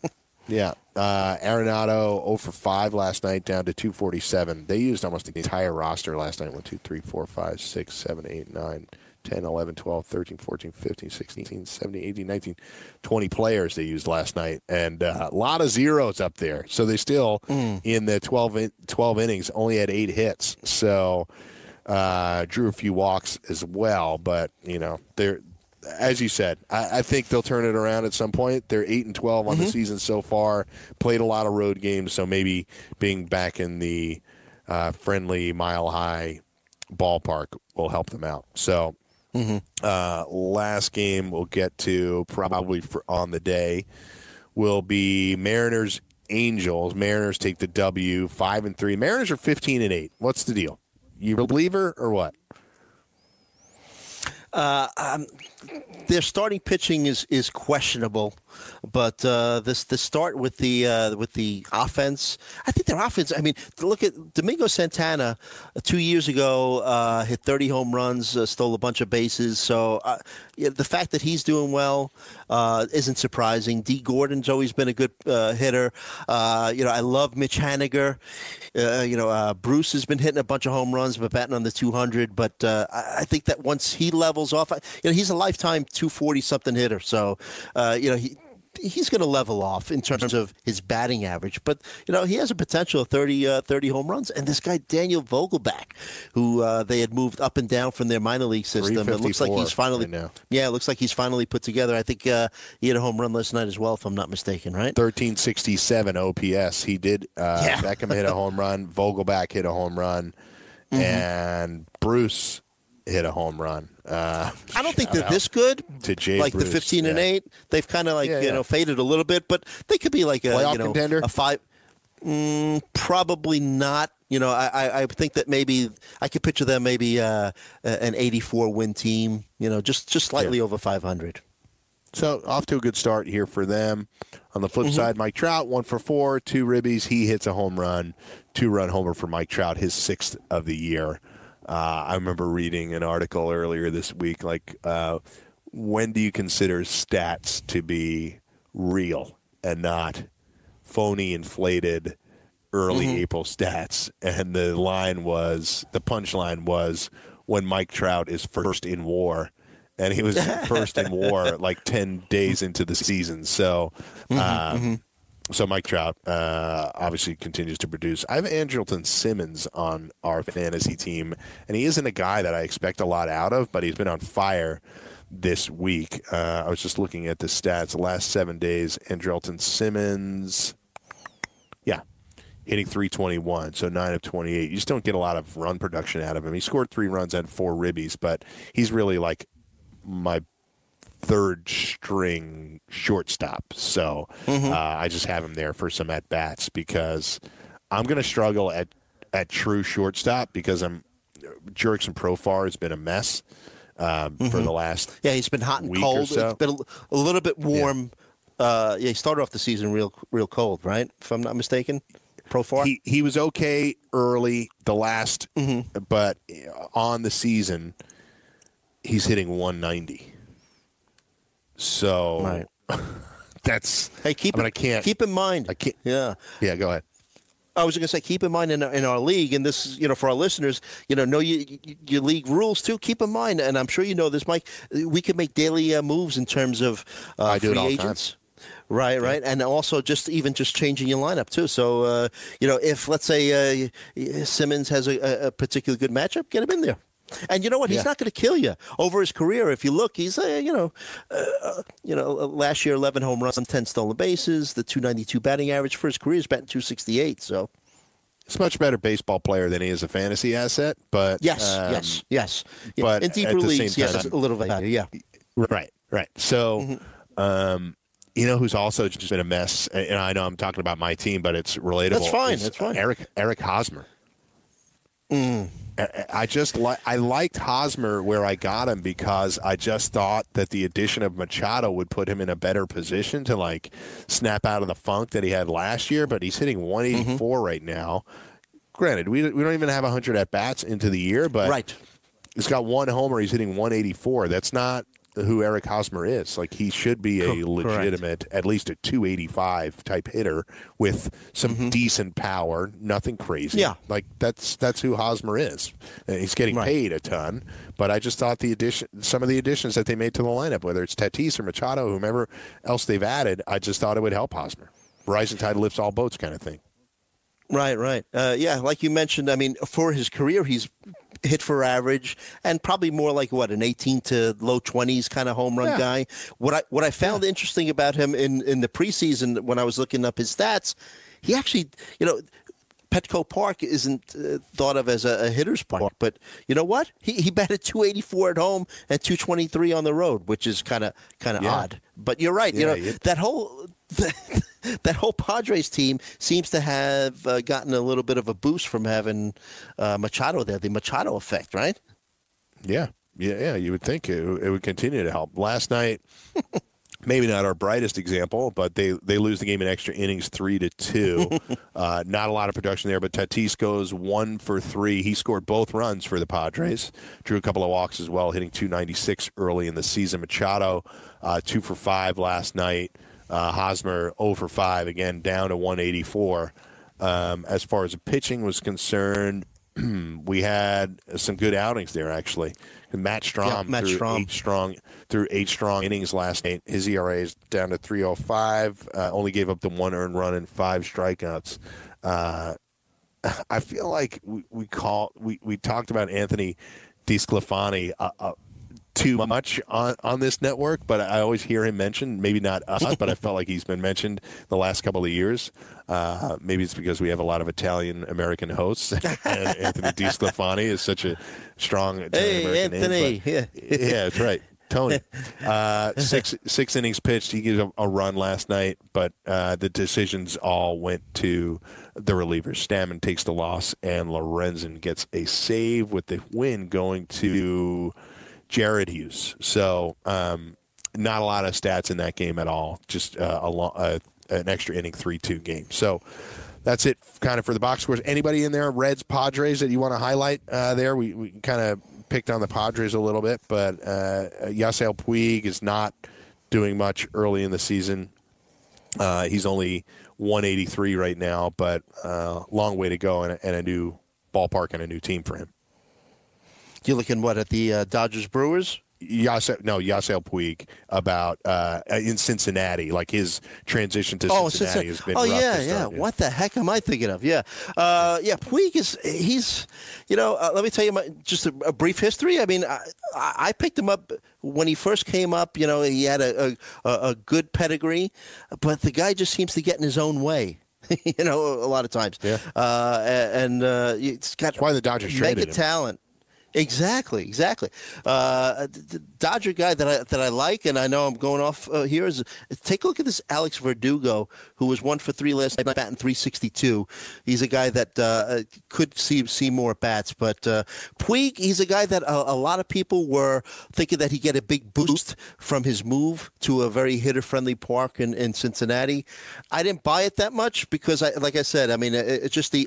Yeah. Uh, Arenado 0 for 5 last night, down to 247. They used almost the entire roster last night 1, 2, 3, 4, 5, 6, 7, 8, 9, 10, 11, 12, 13, 14, 15, 16, 17, 18, 19, 20 players they used last night. And uh, a lot of zeros up there. So they still, in the 12, in, 12 innings, only had eight hits. So uh, drew a few walks as well. But, you know, they're as you said, I, I think they'll turn it around at some point. They're eight and twelve on the season so far. Played a lot of road games, so maybe being back in the uh, friendly Mile High ballpark will help them out. So, uh, last game we'll get to probably on the day will be Mariners Angels. Mariners take the W, five and three. Mariners are fifteen and eight. What's the deal? You a believer or what? Uh, um, their starting pitching is, is questionable, but uh, this the start with the uh, with the offense, I think their offense. I mean, look at Domingo Santana uh, two years ago uh, hit 30 home runs, uh, stole a bunch of bases. So uh, yeah, the fact that he's doing well isn't surprising. Dee Gordon's always been a good hitter. You know, I love Mitch Haniger. You know, Bruce has been hitting a bunch of home runs, but batting on the 200. But I think that once he levels off, you know, he's a lifetime 240 something hitter. So, you know, he. He's going to level off in terms of his batting average, but you know he has a potential of 30, uh, 30 home runs. And this guy Daniel Vogelbach, who uh, they had moved up and down from their minor league system, it looks like he's finally, right now. yeah, it looks like he's finally put together. I think uh, he had a home run last night as well, if I'm not mistaken, right? 1367 OPS. He did. Uh, Yeah. Beckham hit a home run. Vogelbach hit a home run, Mm-hmm. and Bruce hit a home run. Uh, I don't think they're this good. to Jay like the Bruce, 15 and 8, they've kind of like, Yeah, you yeah. know, faded a little bit, but they could be like a, Playoff you know, contender? a 5 mm, probably not. You know, I, I, I think that maybe I could picture them maybe uh, an 84 win team, you know, just just slightly over 500. So off to a good start here for them. On the Mm-hmm. flip side, Mike Trout one for four, two ribbies. He hits a home run, two run homer for Mike Trout, his sixth of the year. Uh, I remember reading an article earlier this week, like uh, when do you consider stats to be real and not phony, inflated, early Mm-hmm. April stats? And the line was the punchline was when Mike Trout is first in war and he was first in war like 10 days into the season. So, um, so Mike Trout uh, obviously continues to produce. I have Andrelton Simmons on our fantasy team, and he isn't a guy that I expect a lot out of, but he's been on fire this week. Uh, I was just looking at the stats. The last seven days, Andrelton Simmons, yeah, hitting 321, so 9 of 28. You just don't get a lot of run production out of him. He scored three runs and four ribbies, but he's really like my third string shortstop. So Mm-hmm. uh, I just have him there for some at bats because I'm going to struggle at at true shortstop because I'm Jurickson Profar has been a mess um, for the last Yeah, he's been hot and cold. so. It's been a, a little bit warm. Uh, yeah, he started off the season real, real cold, right? If I'm not mistaken. Profar. he he was okay early the last Mm-hmm. but on the season he's hitting 190 so Right. that's Hey, keep I mean, it- I can't keep in mind. I can't Yeah. yeah go ahead I was going to say, keep in mind in our, in our league, and this is, you know, for our listeners, you know, know you, you, your league rules too. Keep in mind, and I'm sure you know this, Mike. We can make daily uh, moves in terms of uh, I do free the time. agents. Right, right, and also just even just changing your lineup too. So, uh, you know, if let's say uh, Simmons has a, a particularly good matchup, get him in there. And you know what? He's Yeah. not going to kill you over his career. If you look, he's uh, you know, uh, you know, uh, last year 11 home runs, 10 stolen bases, the 292 batting average for his career is batting 268. So. he's a much better baseball player than he is a fantasy asset but Yes, um, yes, yes. But in deeper leagues, yes, a little value. Yeah, Right, right. So, Mm-hmm. um, you know who's also just been a mess, and I know I'm talking about my team, but it's relatable. That's fine, that's fine. Mm. Eric Eric Hosmer. I- I just like I liked Hosmer where I got him because I just thought that the addition of Machado would put him in a better position to like snap out of the funk that he had last year. But he's hitting 184 Mm-hmm. right now. Granted, we we don't even have 100 at bats into the year, but right. He's got one homer. He's hitting 184. That's not who Eric Hosmer is. Like he should be a correct. legitimate, at least a 285 type hitter with some decent power. Nothing crazy. Mm-hmm. Yeah. like that's that's who Hosmer is. And he's getting Right. paid a ton. But I just thought the addition, some of the additions that they made to the lineup, whether it's Tatis or Machado, whomever else they've added, I just thought it would help Hosmer. Rising tide lifts all boats, kind of thing. Right, right. Uh, yeah, like you mentioned, I mean, for his career, he's hit for average and probably more like what an 18 to low 20s kind of home run Yeah. guy. What I what I found interesting about him in in the preseason when I was looking up his stats, he actually, you know. Petco Park isn't uh, thought of as a, a hitter's park, but you know what? He, he batted 284 at home and 223 on the road, which is kind of kind of Yeah. odd. But you're right. you know that whole that whole Padres team seems to have uh, gotten a little bit of a boost from having uh, Machado there, the Machado effect, right? Yeah, yeah, yeah. You would think it, it would continue to help. Last night, maybe not our brightest example, but they they lose the game in extra innings, three to two. uh, not a lot of production there, but Tatis goes one for three. He scored both runs for the Padres. Drew a couple of walks as well, hitting 296 early in the season. Machado uh, two for five last night. Uh, Hosmer 0 for five again, down to 184. Um, as far as the pitching was concerned, we had some good outings there actually. Matt Strahm Yeah, Matt threw Strahm. eight strong through eight strong innings last night. His ERA is down to 305. Uh, only gave up the one earned run and five strikeouts. Uh, I feel like we, we call we, we talked about Anthony DeSclafani uh, uh, too much on, on this network, but I always hear him mentioned. Maybe not us, but I felt like he's been mentioned the last couple of years. Uh, maybe it's because we have a lot of Italian American hosts, and Anthony DeSclafani is such a strong Italian Hey, American Anthony. name. yeah. but- yeah, that's right. Tony, uh, six six innings pitched. He gave a, a run last night, but uh, the decisions all went to the relievers. Stammen takes the loss, and Lorenzen gets a save with the win going to Jared Hughes. So, um, not a lot of stats in that game at all. Just uh, a lo- uh, an extra inning three two game. So. That's it, kind of for the box scores. Anybody in there, Reds, Padres, that you want to highlight uh, there? We, we kind of picked on the Padres a little bit, but uh, Yasiel Puig is not doing much early in the season. Uh, he's only 183 right now, but uh, long way to go and, and a new ballpark and a new team for him. You're looking what at the uh, Dodgers Brewers? Yasiel, no, Yasiel Puig about uh, in Cincinnati, like his transition to Oh, Cincinnati Cincinnati. has been oh yeah, yeah. start, What the heck am I thinking of? Yeah, uh, yeah. Puig is he's, you know, uh, let me tell you my, just a, a brief history. I mean, I, I I picked him up when he first came up. You know, he had a a, a good pedigree, but the guy just seems to get in his own way. you know, a lot of times. Yeah. Uh, and uh, it's got That's why the Dodgers mega traded him. talent. Exactly, exactly. Uh, the Dodger guy that I that I like, and I know I'm going off uh, here is take a look at this Alex Verdugo, who was one for three last night, batting 362. He's a guy that uh, could see see more bats, but uh, Puig, he's a guy that a, a lot of people were thinking that he'd get a big boost from his move to a very hitter friendly park in, in Cincinnati. I didn't buy it that much because, I, like I said, I mean it, it's just the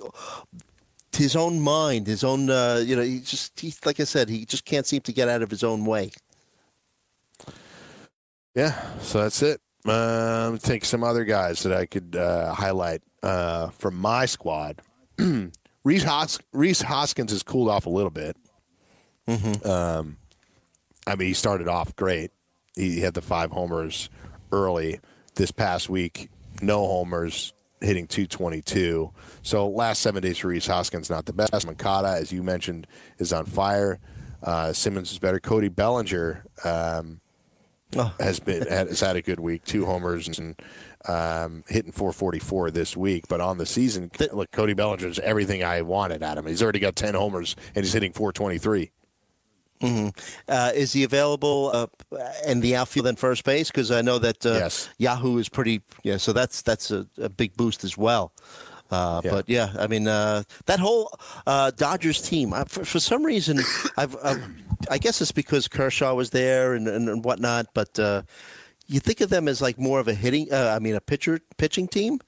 his own mind, his own, uh, you know, he just, he, like I said, he just can't seem to get out of his own way. Yeah, so that's it. Um, take some other guys that I could uh, highlight uh, from my squad. Rhys, Hos- Rhys Hoskins has cooled off a little bit. Um, I mean, he started off great. He had the five homers early this past week. No homers, hitting 222. So last seven days for Rhys Hoskins, not the best. Moncada, as you mentioned, is on fire. Uh, Simmons is better. Cody Bellinger um, Oh. has been has had a good week, two homers and um, hitting 444 this week. But on the season, look, Cody Bellinger is everything I wanted at him. He's already got 10 homers and he's hitting 423. Uh, is he available uh, in the outfield and first base? Because I know that uh, Yes. Yahoo is pretty, yeah, so that's that's a, a big boost as well. Uh, Yeah. But yeah, I mean uh, that whole uh, Dodgers team. I, for, for some reason, I've, I've, I guess it's because Kershaw was there and, and, and whatnot. But uh, you think of them as like more of a hitting, uh, I mean, a pitcher pitching team.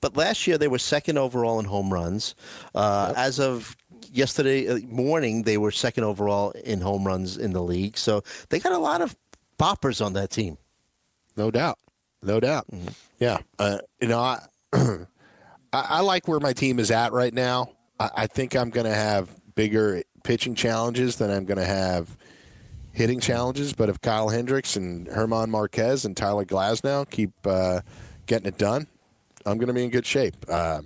But last year they were second overall in home runs. Uh, As of yesterday uh, morning, they were second overall in home runs in the league. So they got a lot of boppers on that team. No doubt. No doubt. Yeah. Uh, you know, I, I, I like where my team is at right now. I, I think I'm going to have bigger pitching challenges than I'm going to have hitting challenges. But if Kyle Hendricks and Herman Marquez and Tyler Glasnow keep uh, getting it done, I'm going to be in good shape. Uh,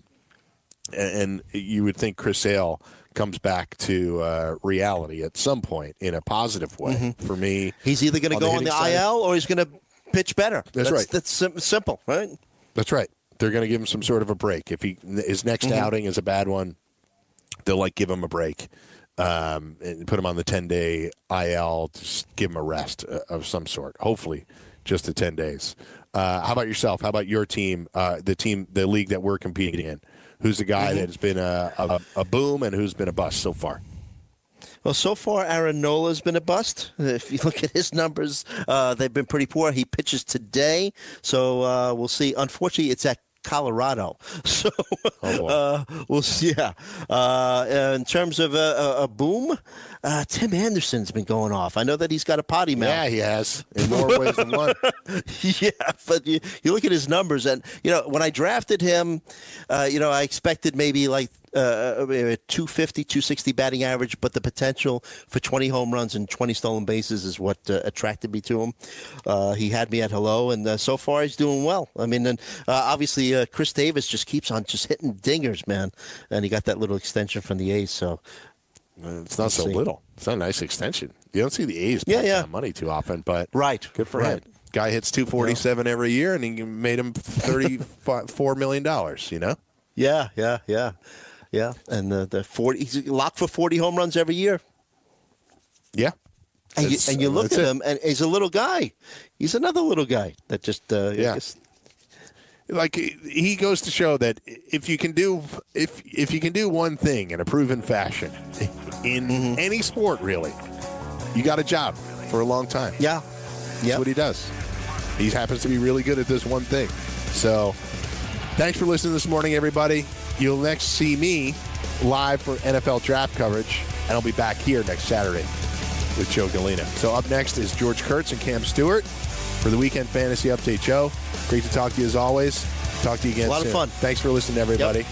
and, and you would think Chris Sale comes back to uh, reality at some point in a positive way. For me, He's either going to go on the side? IL or he's going to pitch better. That's right. That's sim- simple, right? That's right. They're going to give him some sort of a break. If he his next Mm-hmm. outing is a bad one, they'll like give him a break um, and put him on the ten day IL. Just give him a rest uh, of some sort. Hopefully, just the ten days. Uh, how about yourself? How about your team? Uh, the team, the league that we're competing in. Who's the Mm-hmm. guy that has been a, a, a boom and who's been a bust so far? Well, so far, Aaron Nola's been a bust. If you look at his numbers, uh, they've been pretty poor. He pitches today, so uh, we'll see. Unfortunately, it's at Colorado, so Oh, uh, we'll see. Yeah. Uh, in terms of a, a, a boom, uh, Tim Anderson's been going off. I know that he's got a potty mouth. Yeah, he has in more ways than one. yeah, but you, you look at his numbers, and you know when I drafted him, uh, you know I expected maybe like uh, a 250, 260 batting average, but the potential for 20 home runs and 20 stolen bases is what uh, attracted me to him. Uh, he had me at hello, and uh, so far he's doing well. I mean, and uh, obviously uh, Khris Davis just keeps on just hitting dingers, man, and he got that little extension from the A's. So It's not so see. little. It's not a nice extension. You don't see the A's Yeah, put yeah. money too often, but Right, good for right. him. Guy hits two forty seven every year, and he made him thirty four million dollars. You know, yeah, yeah, yeah, yeah, and the the 40 he's locked for 40 home runs every year. yeah. And you, and you look at it. him, and he's a little guy. He's another little guy that just uh, Yeah. just- Like he goes to show that if you can do if if you can do one thing in a proven fashion in Mm-hmm. any sport, really, you got a job for a long time. yeah, That's yeah. what he does. He happens to be really good at this one thing. So, thanks for listening this morning, everybody. You'll next see me live for NFL draft coverage, and I'll be back here next Saturday with Joe Gallina. So, up next is George Kurtz and Cam Stewart for the Weekend Fantasy Update. Joe, great to talk to you as always. Talk to you again A lot of fun. Thanks for listening, everybody.